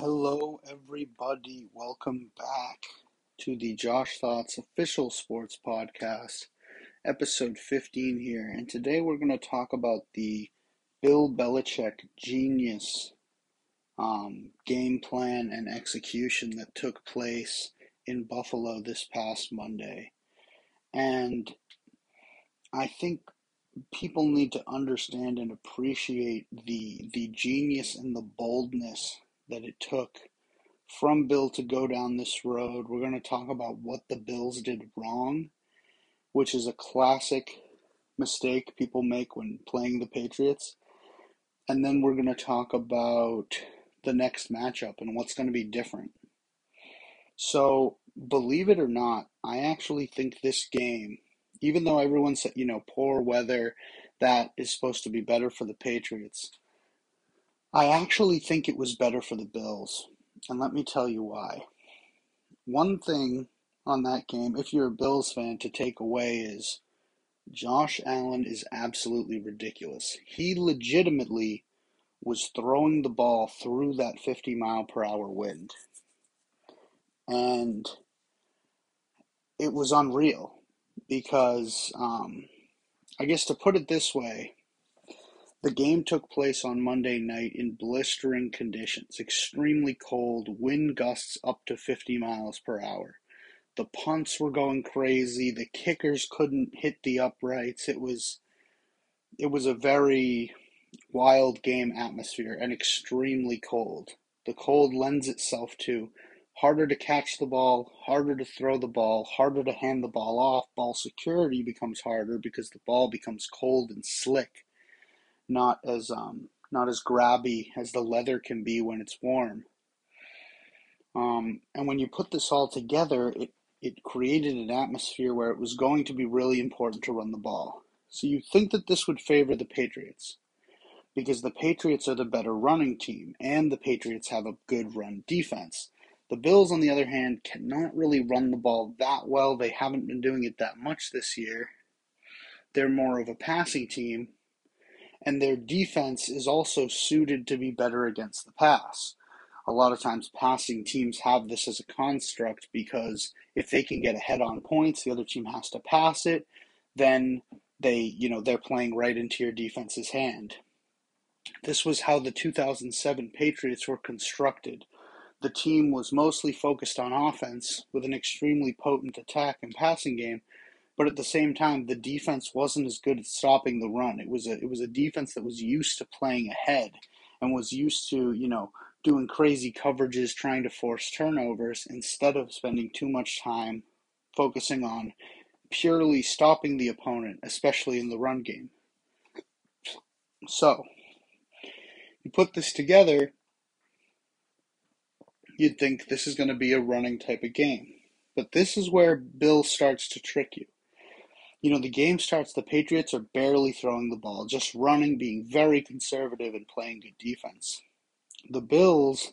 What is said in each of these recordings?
Hello, everybody. Welcome back to the Josh Thoughts official sports podcast, episode 15 here. And today we're going to talk about the Bill Belichick genius um, game plan and execution that took place in Buffalo this past Monday. And I think people need to understand and appreciate the the genius and the boldness that it took from Bill to go down this road. We're going to talk about what the Bills did wrong, which is a classic mistake people make when playing the Patriots. And then we're going to talk about the next matchup and what's going to be different. So, believe it or not, I actually think this game, even though everyone said, you know, poor weather, that is supposed to be better for the Patriots. I actually think it was better for the Bills, and let me tell you why. One thing on that game, if you're a Bills fan, to take away is Josh Allen is absolutely ridiculous. He legitimately was throwing the ball through that 50 mile per hour wind. And it was unreal because, um, I guess to put it this way, the game took place on Monday night in blistering conditions, extremely cold, wind gusts up to 50 miles per hour. The punts were going crazy, the kickers couldn't hit the uprights. It was it was a very wild game atmosphere and extremely cold. The cold lends itself to harder to catch the ball, harder to throw the ball, harder to hand the ball off. Ball security becomes harder because the ball becomes cold and slick not as um, not as grabby as the leather can be when it's warm. Um, and when you put this all together, it it created an atmosphere where it was going to be really important to run the ball. So you think that this would favor the Patriots because the Patriots are the better running team and the Patriots have a good run defense. The Bills, on the other hand, cannot really run the ball that well. They haven't been doing it that much this year. They're more of a passing team, and their defense is also suited to be better against the pass. A lot of times, passing teams have this as a construct because if they can get ahead on points, the other team has to pass it. Then they, you know, they're playing right into your defense's hand. This was how the 2007 Patriots were constructed. The team was mostly focused on offense with an extremely potent attack and passing game, but at the same time, the defense wasn't as good at stopping the run. It was a it was a defense that was used to playing ahead and was used to you know doing crazy coverages, trying to force turnovers instead of spending too much time focusing on purely stopping the opponent, especially in the run game. So, you put this together, you'd think this is going to be a running type of game. But this is where Bill starts to trick you you know, the game starts, the Patriots are barely throwing the ball, just running, being very conservative, and playing good defense. The Bills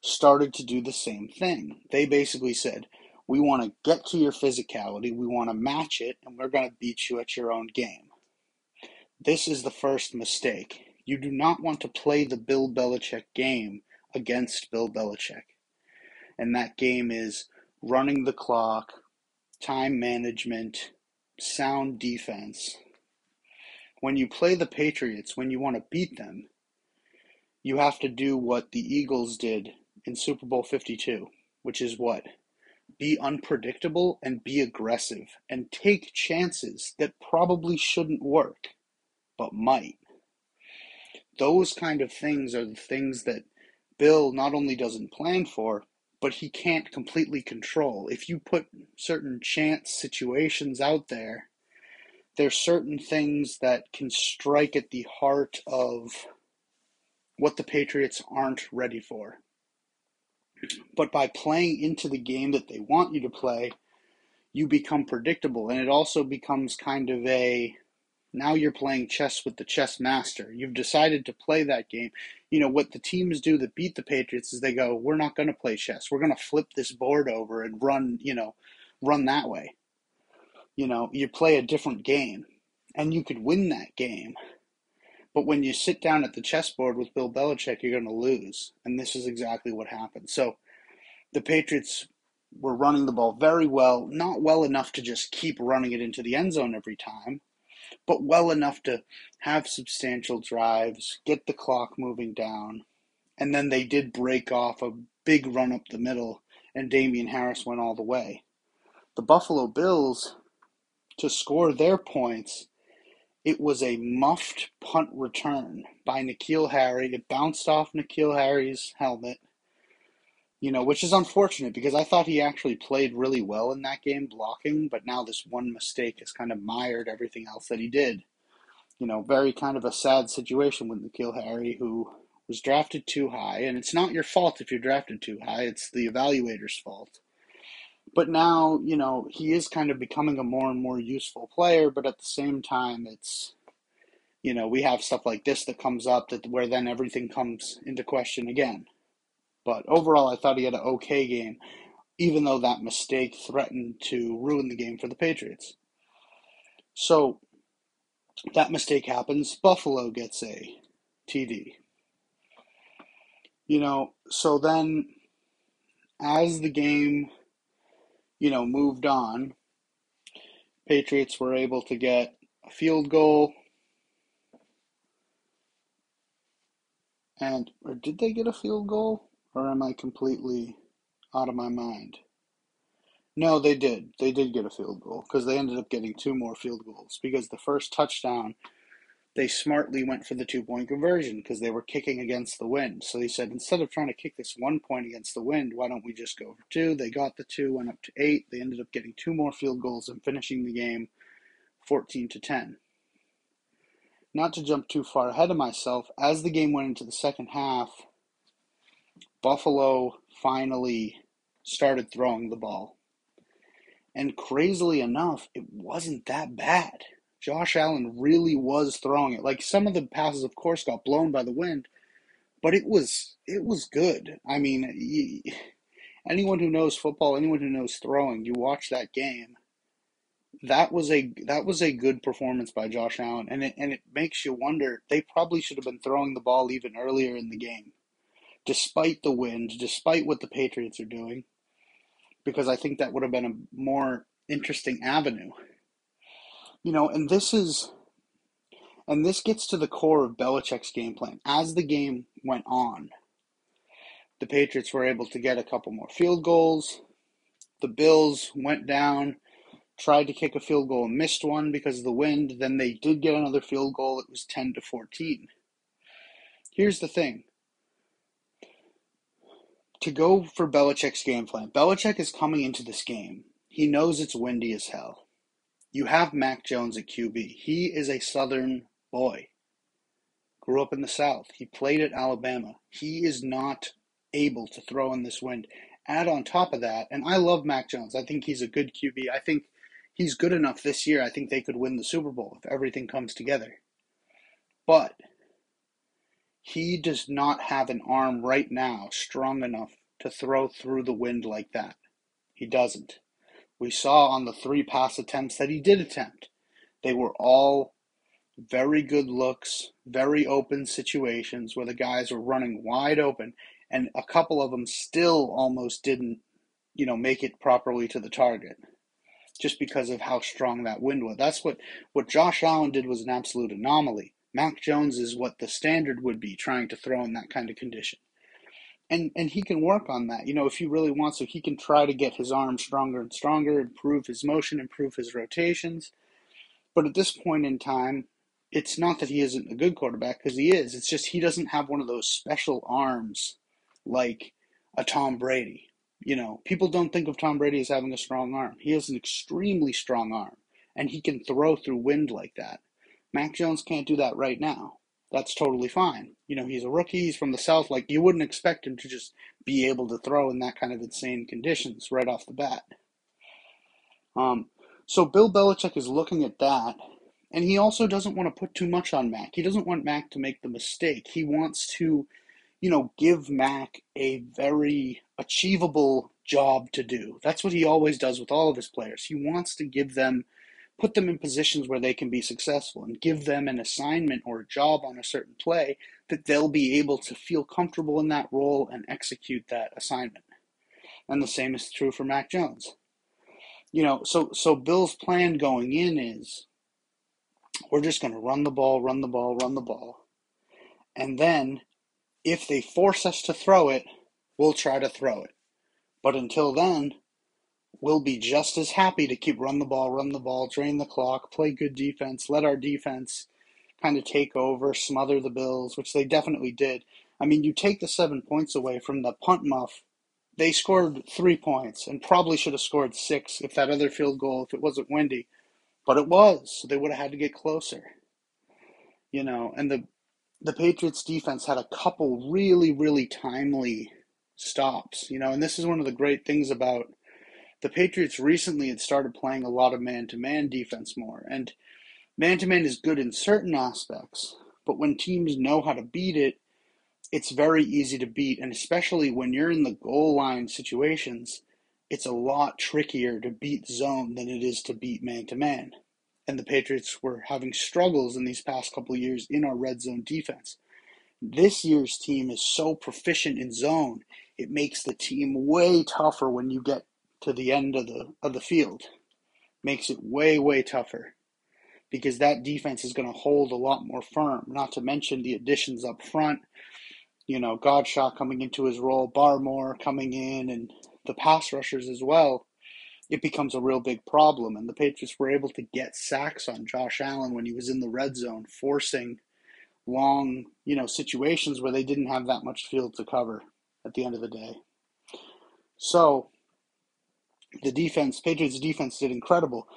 started to do the same thing. They basically said, We want to get to your physicality, we want to match it, and we're going to beat you at your own game. This is the first mistake. You do not want to play the Bill Belichick game against Bill Belichick. And that game is running the clock, time management, sound defense. When you play the Patriots, when you want to beat them, you have to do what the Eagles did in Super Bowl 52, which is what? Be unpredictable and be aggressive and take chances that probably shouldn't work, but might. Those kind of things are the things that Bill not only doesn't plan for, but he can't completely control. If you put certain chance situations out there, there's certain things that can strike at the heart of what the Patriots aren't ready for. But by playing into the game that they want you to play, you become predictable. And it also becomes kind of a now you're playing chess with the chess master. You've decided to play that game. You know, what the teams do that beat the Patriots is they go, we're not going to play chess. We're going to flip this board over and run, you know, run that way. You know, you play a different game and you could win that game. But when you sit down at the chessboard with Bill Belichick, you're going to lose. And this is exactly what happened. So the Patriots were running the ball very well, not well enough to just keep running it into the end zone every time, but well enough to have substantial drives, get the clock moving down. And then they did break off a big run up the middle, and Damien Harris went all the way. The Buffalo Bills, to score their points, it was a muffed punt return by N'Keal Harry. It bounced off N'Keal Harry's helmet you know, which is unfortunate because I thought he actually played really well in that game blocking, but now this one mistake has kind of mired everything else that he did. You know, very kind of a sad situation with N'Keal Harry, who was drafted too high, and it's not your fault if you're drafted too high, it's the evaluator's fault. But now, you know, he is kind of becoming a more and more useful player, but at the same time, it's, you know, we have stuff like this that comes up that where then everything comes into question again. But overall, I thought he had an okay game, even though that mistake threatened to ruin the game for the Patriots. So that mistake happens. Buffalo gets a TD. You know, so then as the game, you know, moved on, Patriots were able to get a field goal. And, or did they get a field goal? Or am I completely out of my mind? No, they did. They did get a field goal because they ended up getting two more field goals because the first touchdown, they smartly went for the two point conversion because they were kicking against the wind. So they said, instead of trying to kick this one point against the wind, why don't we just go for two? They got the two, went up to eight. They ended up getting two more field goals and finishing the game 14 to 10. Not to jump too far ahead of myself, as the game went into the second half, Buffalo finally started throwing the ball. And crazily enough, it wasn't that bad. Josh Allen really was throwing it. Like some of the passes, of course, got blown by the wind, but it was it was good. I mean, anyone who knows football, anyone who knows throwing, you watch that game. That was a that was a good performance by Josh Allen, and it and it makes you wonder. They probably should have been throwing the ball even earlier in the game despite the wind, despite what the Patriots are doing, because I think that would have been a more interesting avenue. You know, and this is, and this gets to the core of Belichick's game plan. As the game went on, the Patriots were able to get a couple more field goals. The Bills went down, tried to kick a field goal and missed one because of the wind. Then they did get another field goal. It was 10 to 14. Here's the thing to go for Belichick's game plan, Belichick is coming into this game. He knows it's windy as hell. You have Mac Jones at QB. He is a Southern boy. Grew up in the South. He played at Alabama. He is not able to throw in this wind. Add on top of that, and I love Mac Jones. I think he's a good QB. I think he's good enough this year. I think they could win the Super Bowl if everything comes together. But he does not have an arm right now strong enough to throw through the wind like that. He doesn't. We saw on the three pass attempts that he did attempt. They were all very good looks, very open situations where the guys were running wide open, and a couple of them still almost didn't, you know, make it properly to the target just because of how strong that wind was. That's what, what Josh Allen did was an absolute anomaly. Mac Jones is what the standard would be trying to throw in that kind of condition. And and he can work on that. You know, if he really wants to, he can try to get his arm stronger and stronger, improve his motion, improve his rotations. But at this point in time, it's not that he isn't a good quarterback because he is. It's just he doesn't have one of those special arms like a Tom Brady. You know, people don't think of Tom Brady as having a strong arm. He has an extremely strong arm, and he can throw through wind like that. Mac Jones can't do that right now. That's totally fine. You know, he's a rookie, he's from the South. Like, you wouldn't expect him to just be able to throw in that kind of insane conditions right off the bat. Um, so Bill Belichick is looking at that, and he also doesn't want to put too much on Mac. He doesn't want Mac to make the mistake. He wants to, you know, give Mac a very achievable job to do. That's what he always does with all of his players. He wants to give them put them in positions where they can be successful and give them an assignment or a job on a certain play that they'll be able to feel comfortable in that role and execute that assignment. And the same is true for Mac Jones. You know, so so Bill's plan going in is we're just going to run the ball, run the ball, run the ball. And then if they force us to throw it, we'll try to throw it. But until then, we'll be just as happy to keep run the ball, run the ball, drain the clock, play good defense, let our defense kind of take over, smother the Bills, which they definitely did. I mean, you take the seven points away from the punt muff, they scored three points and probably should have scored six if that other field goal, if it wasn't windy. But it was, so they would have had to get closer. You know, and the the Patriots defense had a couple really, really timely stops, you know, and this is one of the great things about the Patriots recently had started playing a lot of man to man defense more. And man to man is good in certain aspects, but when teams know how to beat it, it's very easy to beat. And especially when you're in the goal line situations, it's a lot trickier to beat zone than it is to beat man to man. And the Patriots were having struggles in these past couple years in our red zone defense. This year's team is so proficient in zone, it makes the team way tougher when you get to the end of the of the field. Makes it way way tougher because that defense is going to hold a lot more firm. Not to mention the additions up front. You know, Godchaux coming into his role, Barmore coming in, and the pass rushers as well. It becomes a real big problem, and the Patriots were able to get sacks on Josh Allen when he was in the red zone, forcing long, you know, situations where they didn't have that much field to cover at the end of the day. So the defense, Patriots defense did incredible.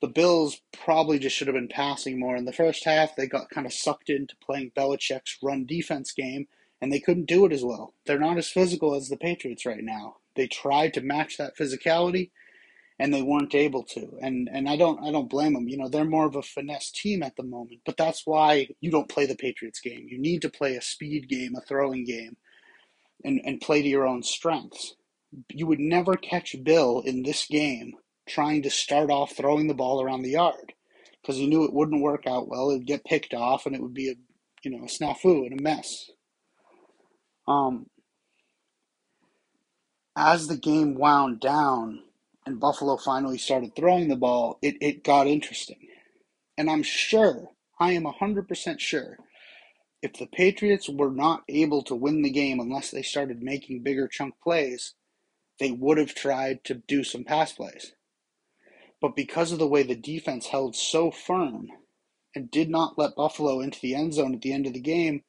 The Bills probably just should have been passing more. In the first half, they got kind of sucked into playing Belichick's run defense game, and they couldn't do it as well. They're not as physical as the Patriots right now. They tried to match that physicality, and they weren't able to. And and I don't I don't blame them. You know, they're more of a finesse team at the moment. But that's why you don't play the Patriots game. You need to play a speed game, a throwing game, and, and play to your own strengths you would never catch Bill in this game trying to start off throwing the ball around the yard because he knew it wouldn't work out well. It'd get picked off, and it would be a you know a snafu and a mess. Um, as the game wound down and Buffalo finally started throwing the ball, it, it got interesting. And I'm sure, I am 100% sure, if the Patriots were not able to win the game unless they started making bigger chunk plays, they would have tried to do some pass plays. But because of the way the defense held so firm and did not let Buffalo into the end zone at the end of the game,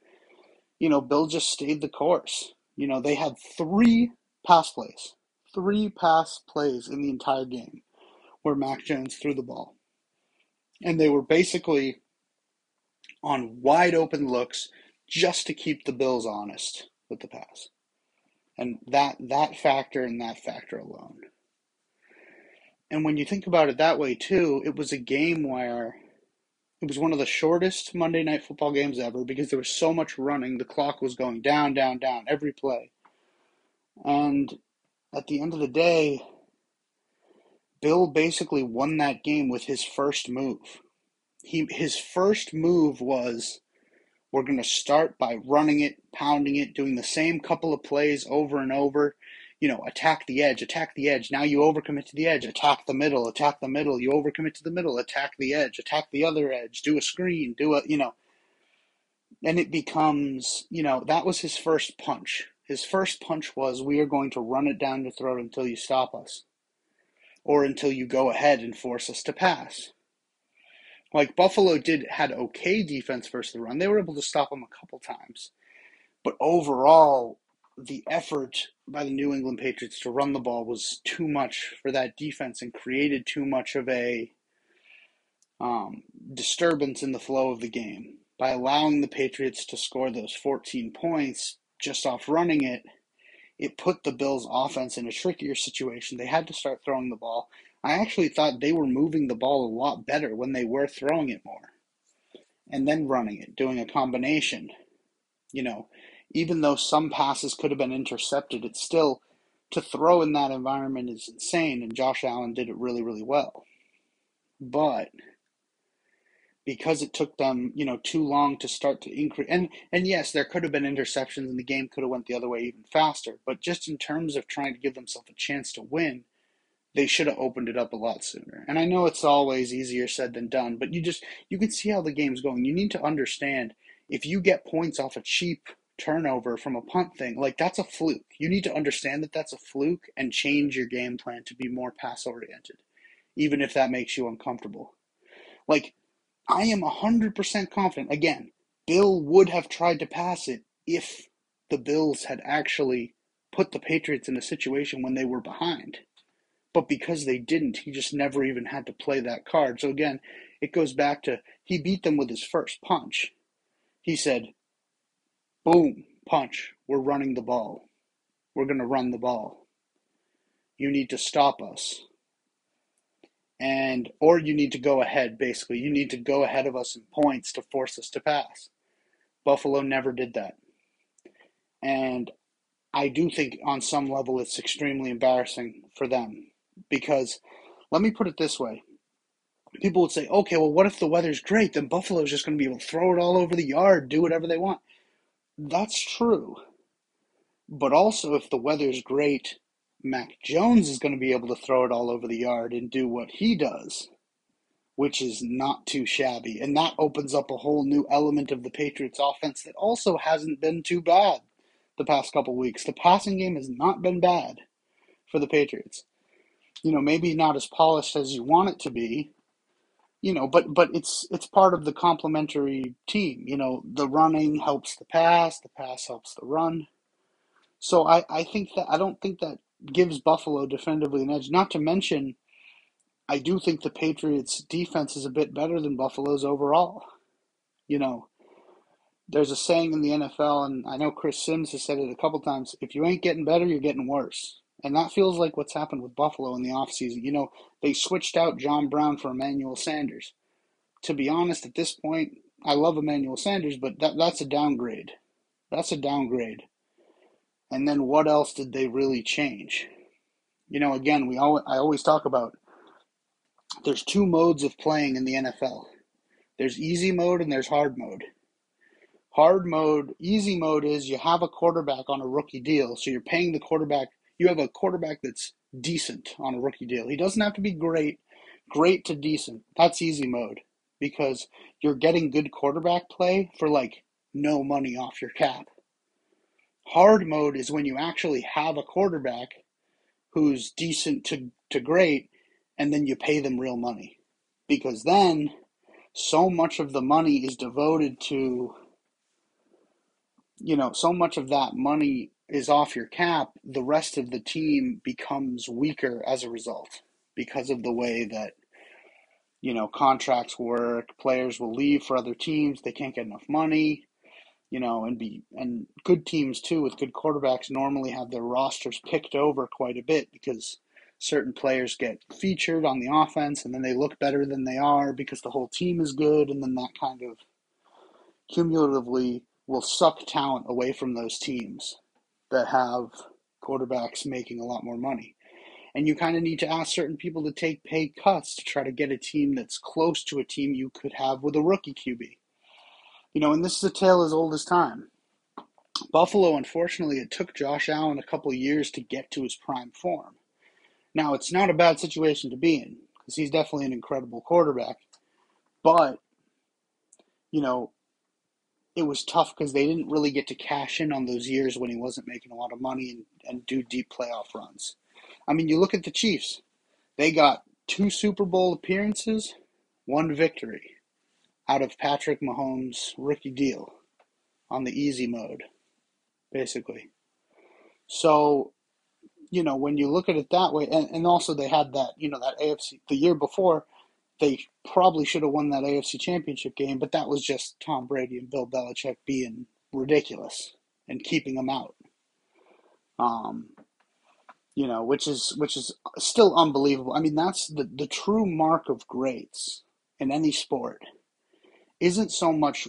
you know, Bill just stayed the course. You know, they had three pass plays, three pass plays in the entire game where Mac Jones threw the ball. And they were basically on wide open looks just to keep the Bills honest with the pass and that that factor and that factor alone. And when you think about it that way too, it was a game where it was one of the shortest Monday night football games ever because there was so much running. The clock was going down, down, down every play. And at the end of the day, Bill basically won that game with his first move. He his first move was we're going to start by running it, pounding it, doing the same couple of plays over and over. You know, attack the edge, attack the edge. Now you overcommit to the edge, attack the middle, attack the middle. You overcommit to the middle, attack the edge, attack the other edge, do a screen, do a, you know. And it becomes, you know, that was his first punch. His first punch was, we are going to run it down your throat until you stop us or until you go ahead and force us to pass. Like Buffalo did had okay defense versus the run. They were able to stop them a couple times. But overall, the effort by the New England Patriots to run the ball was too much for that defense and created too much of a um, disturbance in the flow of the game. By allowing the Patriots to score those 14 points just off running it, it put the Bills' offense in a trickier situation. They had to start throwing the ball. I actually thought they were moving the ball a lot better when they were throwing it more and then running it, doing a combination. You know, even though some passes could have been intercepted, it's still to throw in that environment is insane, and Josh Allen did it really, really well. but because it took them, you know, too long to start to increase and and yes, there could have been interceptions and the game could have went the other way even faster, but just in terms of trying to give themselves a chance to win, they should have opened it up a lot sooner. And I know it's always easier said than done, but you just you can see how the game's going. You need to understand if you get points off a cheap turnover from a punt thing, like that's a fluke. You need to understand that that's a fluke and change your game plan to be more pass oriented, even if that makes you uncomfortable. Like I am 100% confident, again, Bill would have tried to pass it if the Bills had actually put the Patriots in a situation when they were behind. But because they didn't, he just never even had to play that card. So again, it goes back to he beat them with his first punch. He said, Boom, punch, we're running the ball. We're going to run the ball. You need to stop us and or you need to go ahead basically you need to go ahead of us in points to force us to pass buffalo never did that and i do think on some level it's extremely embarrassing for them because let me put it this way people would say okay well what if the weather's great then buffalo's just going to be able to throw it all over the yard do whatever they want that's true but also if the weather's great Mac Jones is going to be able to throw it all over the yard and do what he does, which is not too shabby. And that opens up a whole new element of the Patriots offense that also hasn't been too bad the past couple weeks. The passing game has not been bad for the Patriots. You know, maybe not as polished as you want it to be, you know, but but it's it's part of the complementary team. You know, the running helps the pass, the pass helps the run. So I, I think that I don't think that gives Buffalo defensively an edge. Not to mention, I do think the Patriots' defense is a bit better than Buffalo's overall. You know, there's a saying in the NFL, and I know Chris Sims has said it a couple times if you ain't getting better, you're getting worse. And that feels like what's happened with Buffalo in the offseason. You know, they switched out John Brown for Emmanuel Sanders. To be honest, at this point, I love Emmanuel Sanders, but that, that's a downgrade. That's a downgrade. And then what else did they really change? You know, again, we all I always talk about there's two modes of playing in the NFL. There's easy mode and there's hard mode. Hard mode, easy mode is you have a quarterback on a rookie deal, so you're paying the quarterback. You have a quarterback that's decent on a rookie deal. He doesn't have to be great, great to decent. That's easy mode because you're getting good quarterback play for like no money off your cap. Hard mode is when you actually have a quarterback who's decent to, to great, and then you pay them real money. Because then so much of the money is devoted to, you know, so much of that money is off your cap, the rest of the team becomes weaker as a result because of the way that, you know, contracts work. Players will leave for other teams, they can't get enough money you know, and be and good teams too with good quarterbacks normally have their rosters picked over quite a bit because certain players get featured on the offense and then they look better than they are because the whole team is good and then that kind of cumulatively will suck talent away from those teams that have quarterbacks making a lot more money. And you kind of need to ask certain people to take pay cuts to try to get a team that's close to a team you could have with a rookie QB. You know, and this is a tale as old as time. Buffalo, unfortunately, it took Josh Allen a couple years to get to his prime form. Now, it's not a bad situation to be in because he's definitely an incredible quarterback. But, you know, it was tough because they didn't really get to cash in on those years when he wasn't making a lot of money and, and do deep playoff runs. I mean, you look at the Chiefs, they got two Super Bowl appearances, one victory out of Patrick Mahomes' rookie deal on the easy mode, basically. So, you know, when you look at it that way, and, and also they had that, you know, that AFC, the year before, they probably should have won that AFC championship game, but that was just Tom Brady and Bill Belichick being ridiculous and keeping them out. Um, you know, which is which is still unbelievable. I mean, that's the the true mark of greats in any sport isn't so much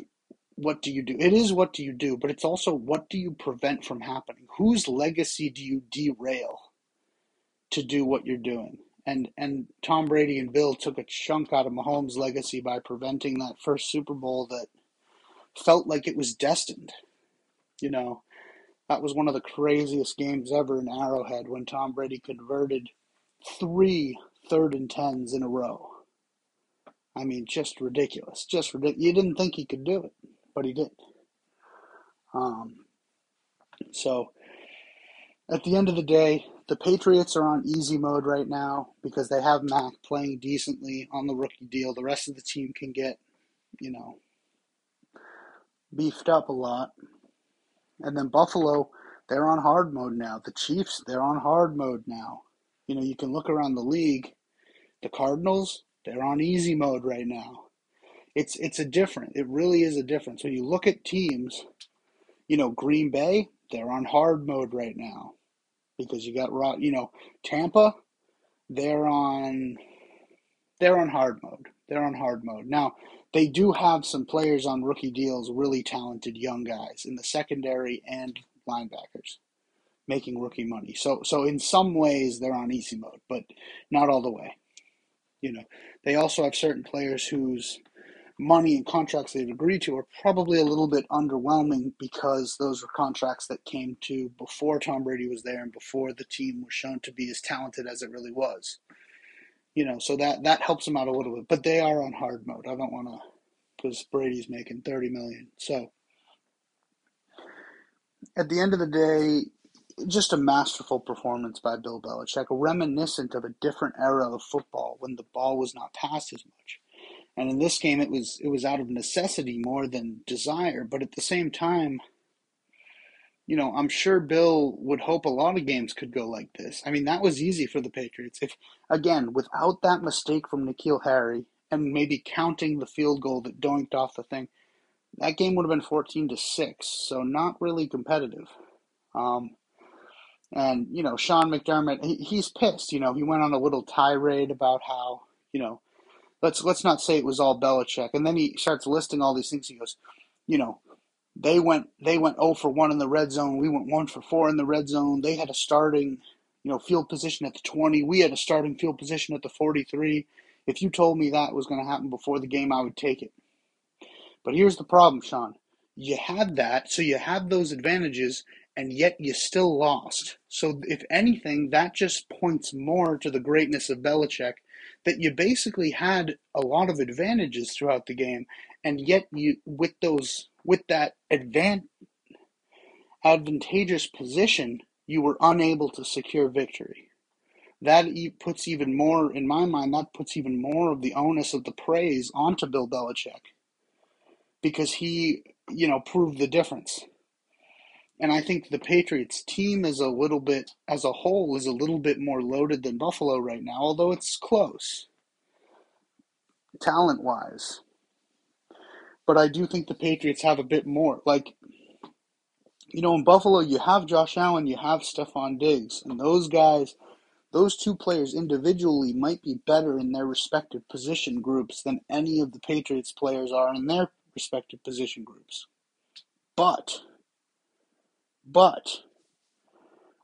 what do you do? It is what do you do, but it's also what do you prevent from happening? Whose legacy do you derail to do what you're doing? And and Tom Brady and Bill took a chunk out of Mahomes' legacy by preventing that first Super Bowl that felt like it was destined. You know, that was one of the craziest games ever in Arrowhead when Tom Brady converted three third and tens in a row. I mean, just ridiculous. Just ridiculous. You didn't think he could do it, but he did. Um, so, at the end of the day, the Patriots are on easy mode right now because they have Mac playing decently on the rookie deal. The rest of the team can get, you know, beefed up a lot. And then Buffalo, they're on hard mode now. The Chiefs, they're on hard mode now. You know, you can look around the league. The Cardinals, they're on easy mode right now. It's it's a different. It really is a difference. When you look at teams, you know, Green Bay, they're on hard mode right now because you got you know, Tampa, they're on they're on hard mode. They're on hard mode. Now, they do have some players on rookie deals, really talented young guys in the secondary and linebackers making rookie money. So so in some ways they're on easy mode, but not all the way. You know, they also have certain players whose money and contracts they've agreed to are probably a little bit underwhelming because those were contracts that came to before Tom Brady was there and before the team was shown to be as talented as it really was. You know, so that that helps them out a little bit, but they are on hard mode. I don't want to because Brady's making 30 million. So at the end of the day, just a masterful performance by Bill Belichick, reminiscent of a different era of football when the ball was not passed as much. And in this game, it was it was out of necessity more than desire. But at the same time, you know, I'm sure Bill would hope a lot of games could go like this. I mean, that was easy for the Patriots. If again, without that mistake from N'Keal Harry and maybe counting the field goal that doinked off the thing, that game would have been 14 to six. So not really competitive. Um, and you know, Sean McDermott, he, he's pissed. You know, he went on a little tirade about how you know, let's let's not say it was all Belichick, and then he starts listing all these things. He goes, you know, they went they went 0 for 1 in the red zone. We went 1 for 4 in the red zone. They had a starting, you know, field position at the 20. We had a starting field position at the 43. If you told me that was going to happen before the game, I would take it. But here's the problem, Sean. You had that, so you had those advantages, and yet you still lost. So, if anything, that just points more to the greatness of Belichick that you basically had a lot of advantages throughout the game, and yet you, with those, with that advan- advantageous position, you were unable to secure victory. That puts even more, in my mind, that puts even more of the onus of the praise onto Bill Belichick because he, you know, proved the difference and I think the Patriots team is a little bit, as a whole, is a little bit more loaded than Buffalo right now, although it's close, talent wise. But I do think the Patriots have a bit more. Like, you know, in Buffalo, you have Josh Allen, you have Stefon Diggs, and those guys, those two players individually might be better in their respective position groups than any of the Patriots players are in their respective position groups. But but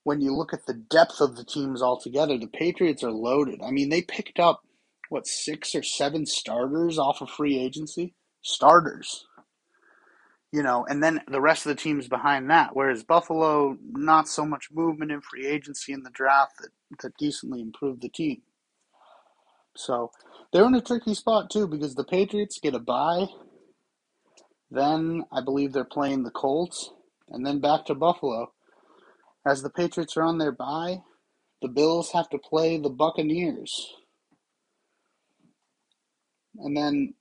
when you look at the depth of the teams altogether, the Patriots are loaded. I mean, they picked up what six or seven starters off of free agency, starters. You know, and then the rest of the teams behind that. Whereas Buffalo, not so much movement in free agency in the draft that, that decently improved the team. So they're in a tricky spot too because the Patriots get a bye. Then I believe they're playing the Colts and then back to Buffalo. As the Patriots are on their bye, the Bills have to play the Buccaneers. And then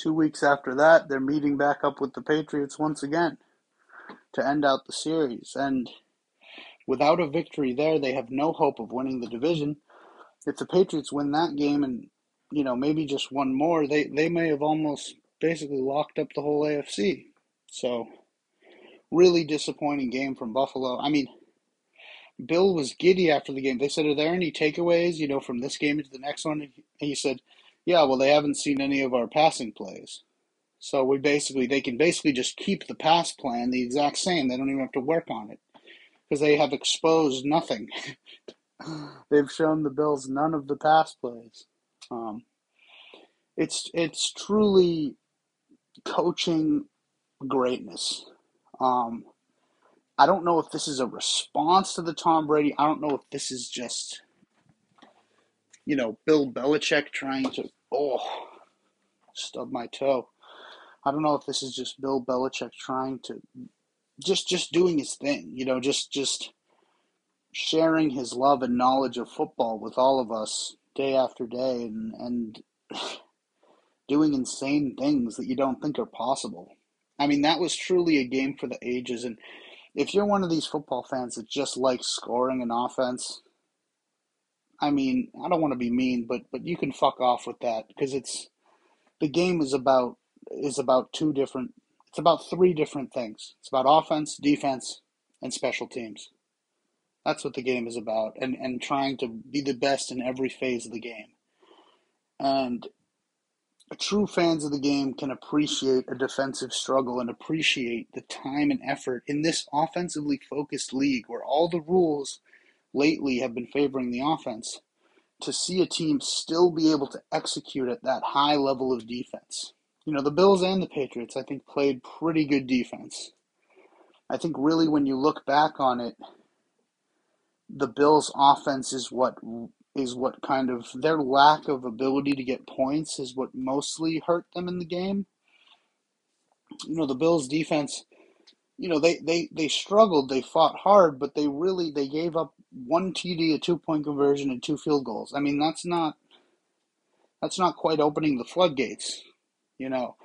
two weeks after that, they're meeting back up with the Patriots once again to end out the series. And without a victory there, they have no hope of winning the division. If the Patriots win that game and, you know, maybe just one more, they, they may have almost basically locked up the whole AFC. So really disappointing game from Buffalo. I mean, Bill was giddy after the game. They said, "Are there any takeaways, you know, from this game into the next one?" And he said, "Yeah, well, they haven't seen any of our passing plays, so we basically they can basically just keep the pass plan the exact same. They don't even have to work on it because they have exposed nothing. they've shown the Bills none of the pass plays. Um, it's it's truly coaching greatness. Um, I don't know if this is a response to the Tom Brady. I don't know if this is just, you know, Bill Belichick trying to oh stub my toe. I don't know if this is just Bill Belichick trying to just just doing his thing, you know, just just sharing his love and knowledge of football with all of us day after day and and doing insane things that you don't think are possible. I mean, that was truly a game for the ages and if you're one of these football fans that just likes scoring and offense, I mean, I don't want to be mean, but but you can fuck off with that because it's the game is about is about two different it's about three different things. It's about offense, defense, and special teams. That's what the game is about, and, and trying to be the best in every phase of the game. And true fans of the game can appreciate a defensive struggle and appreciate the time and effort in this offensively focused league where all the rules lately have been favoring the offense to see a team still be able to execute at that high level of defense. You know, the Bills and the Patriots, I think, played pretty good defense. I think really when you look back on it, the Bills' offense is what is what kind of their lack of ability to get points is what mostly hurt them in the game. You know, the Bills' defense, you know, they they they struggled, they fought hard, but they really they gave up one TD, a two point conversion, and two field goals. I mean, that's not that's not quite opening the floodgates. You know,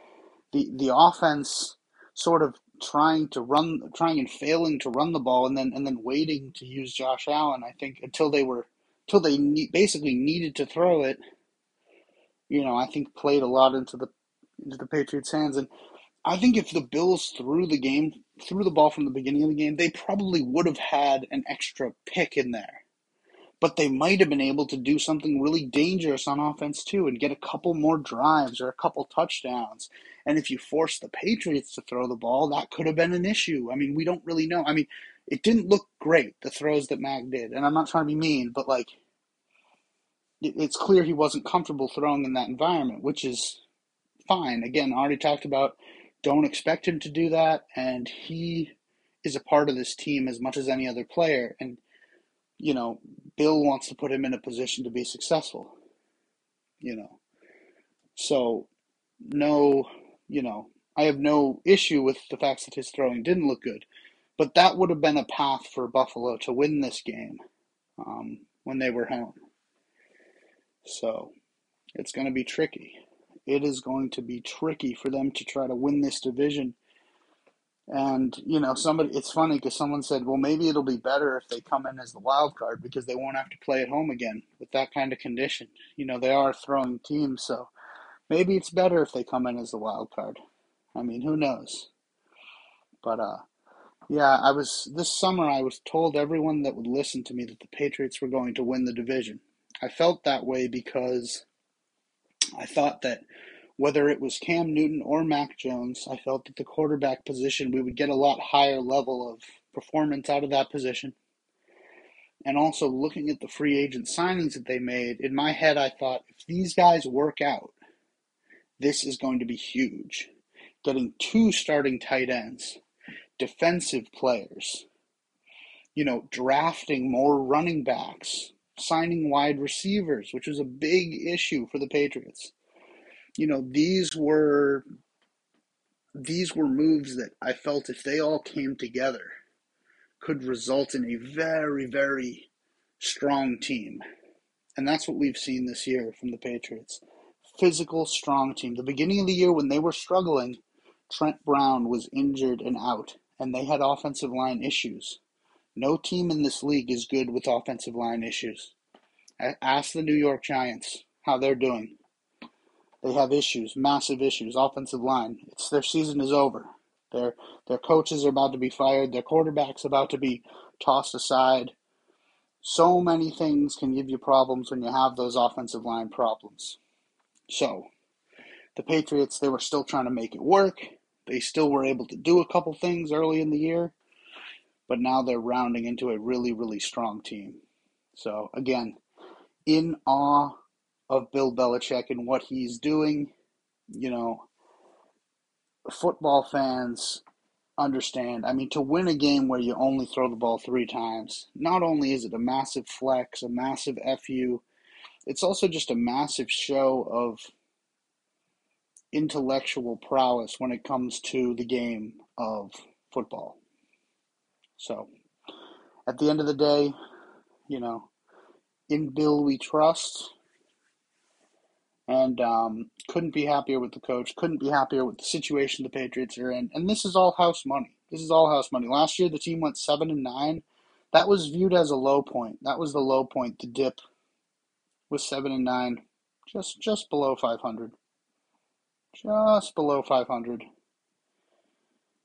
the the offense sort of trying to run, trying and failing to run the ball, and then and then waiting to use Josh Allen. I think until they were until they ne- basically needed to throw it. You know, I think played a lot into the into the Patriots' hands, and I think if the Bills threw the game, threw the ball from the beginning of the game, they probably would have had an extra pick in there but they might have been able to do something really dangerous on offense too and get a couple more drives or a couple touchdowns. And if you force the Patriots to throw the ball, that could have been an issue. I mean, we don't really know. I mean, it didn't look great, the throws that Mac did. And I'm not trying to be mean, but like, it's clear he wasn't comfortable throwing in that environment, which is fine. Again, I already talked about don't expect him to do that. And he is a part of this team as much as any other player. And, you know, Bill wants to put him in a position to be successful. You know, so no, you know, I have no issue with the fact that his throwing didn't look good, but that would have been a path for Buffalo to win this game um, when they were home. So it's going to be tricky. It is going to be tricky for them to try to win this division and you know, somebody it's funny because someone said, "Well, maybe it'll be better if they come in as the wild card because they won't have to play at home again with that kind of condition." You know, they are throwing teams, so maybe it's better if they come in as the wild card. I mean, who knows? But uh yeah, I was this summer I was told everyone that would listen to me that the Patriots were going to win the division. I felt that way because I thought that whether it was Cam Newton or Mac Jones, I felt that the quarterback position, we would get a lot higher level of performance out of that position. And also looking at the free agent signings that they made, in my head, I thought if these guys work out, this is going to be huge. Getting two starting tight ends, defensive players, you know, drafting more running backs, signing wide receivers, which was a big issue for the Patriots you know, these were these were moves that I felt if they all came together could result in a very, very strong team. And that's what we've seen this year from the Patriots. Physical, strong team. The beginning of the year when they were struggling, Trent Brown was injured and out, and they had offensive line issues. No team in this league is good with offensive line issues. Ask the New York Giants how they're doing. They have issues, massive issues. Offensive line. It's their season is over. Their their coaches are about to be fired. Their quarterback's about to be tossed aside. So many things can give you problems when you have those offensive line problems. So, the Patriots, they were still trying to make it work. They still were able to do a couple things early in the year, but now they're rounding into a really, really strong team. So again, in awe of Bill Belichick and what he's doing. You know, football fans understand. I mean, to win a game where you only throw the ball three times, not only is it a massive flex, a massive FU, it's also just a massive show of intellectual prowess when it comes to the game of football. So, at the end of the day, you know, in Bill we trust. And um, couldn't be happier with the coach. Couldn't be happier with the situation the Patriots are in. And this is all house money. This is all house money. Last year the team went seven and nine. That was viewed as a low point. That was the low point The dip with seven and nine, just just below five hundred. Just below five hundred.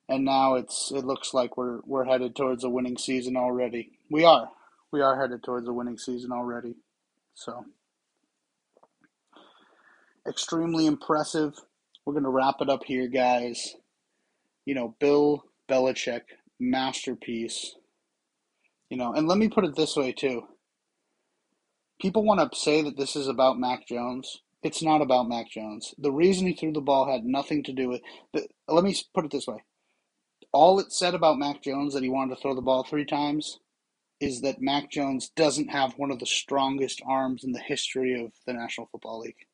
And now it's it looks like we're we're headed towards a winning season already. We are. We are headed towards a winning season already. So extremely impressive. We're going to wrap it up here, guys. You know, Bill Belichick, masterpiece. You know, and let me put it this way, too. People want to say that this is about Mac Jones. It's not about Mac Jones. The reason he threw the ball had nothing to do with. The, let me put it this way. All it said about Mac Jones that he wanted to throw the ball three times is that Mac Jones doesn't have one of the strongest arms in the history of the National Football League.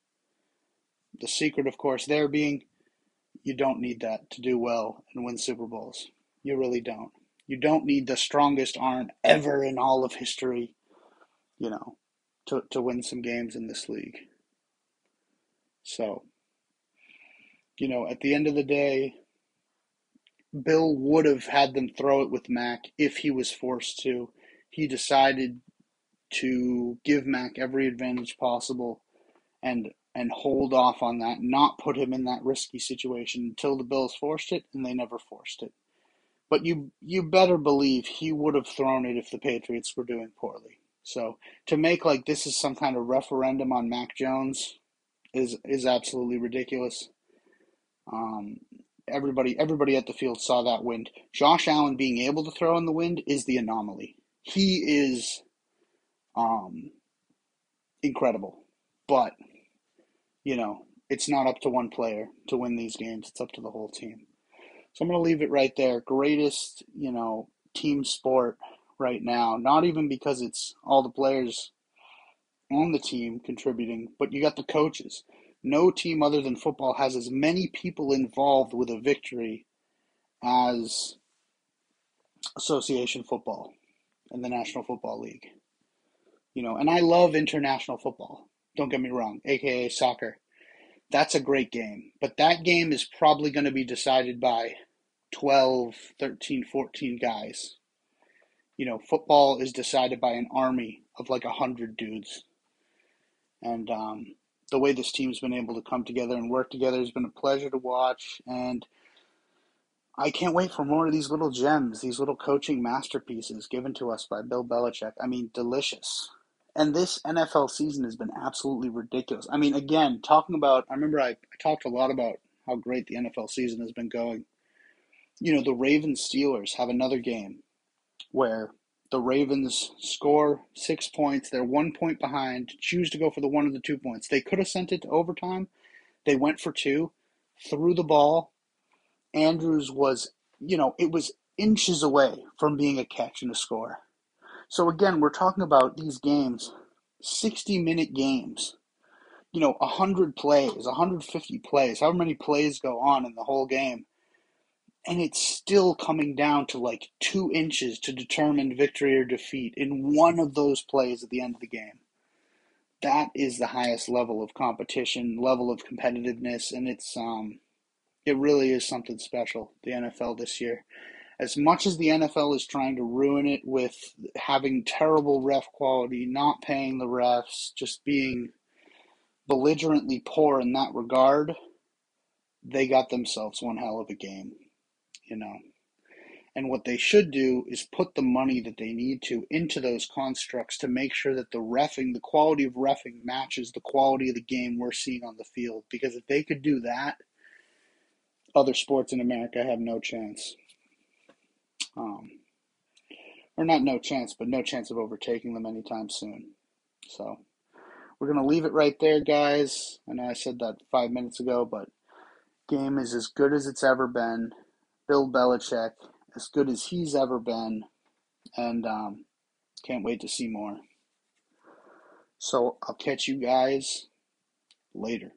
The secret, of course, there being you don't need that to do well and win Super Bowls. You really don't. You don't need the strongest arm ever in all of history, you know, to, to win some games in this league. So, you know, at the end of the day, Bill would have had them throw it with Mac if he was forced to. He decided to give Mac every advantage possible and and hold off on that, not put him in that risky situation until the Bills forced it, and they never forced it. But you you better believe he would have thrown it if the Patriots were doing poorly. So to make like this is some kind of referendum on Mac Jones is is absolutely ridiculous. Um, everybody everybody at the field saw that wind. Josh Allen being able to throw in the wind is the anomaly. He is um, incredible, but you know, it's not up to one player to win these games. It's up to the whole team. So I'm going to leave it right there. Greatest, you know, team sport right now. Not even because it's all the players on the team contributing, but you got the coaches. No team other than football has as many people involved with a victory as association football and the National Football League. You know, and I love international football. Don't get me wrong, aka soccer. That's a great game. But that game is probably going to be decided by 12, 13, 14 guys. You know, football is decided by an army of like 100 dudes. And um, the way this team's been able to come together and work together has been a pleasure to watch. And I can't wait for more of these little gems, these little coaching masterpieces given to us by Bill Belichick. I mean, delicious. And this NFL season has been absolutely ridiculous. I mean, again, talking about, I remember I, I talked a lot about how great the NFL season has been going. You know, the Ravens Steelers have another game where the Ravens score six points. They're one point behind, choose to go for the one or the two points. They could have sent it to overtime. They went for two, threw the ball. Andrews was, you know, it was inches away from being a catch and a score. So again, we're talking about these games, 60 minute games. You know, 100 plays, 150 plays, however many plays go on in the whole game. And it's still coming down to like two inches to determine victory or defeat in one of those plays at the end of the game. That is the highest level of competition, level of competitiveness, and it's um, it really is something special. The NFL this year, as much as the NFL is trying to ruin it with having terrible ref quality, not paying the refs, just being belligerently poor in that regard, they got themselves one hell of a game, you know. And what they should do is put the money that they need to into those constructs to make sure that the refing, the quality of refing matches the quality of the game we're seeing on the field. Because if they could do that, other sports in America have no chance. Um, or not no chance, but no chance of overtaking them anytime soon. So we're going to leave it right there, guys. I know I said that five minutes ago, but game is as good as it's ever been. Bill Belichick, as good as he's ever been, and um, can't wait to see more. So I'll catch you guys later.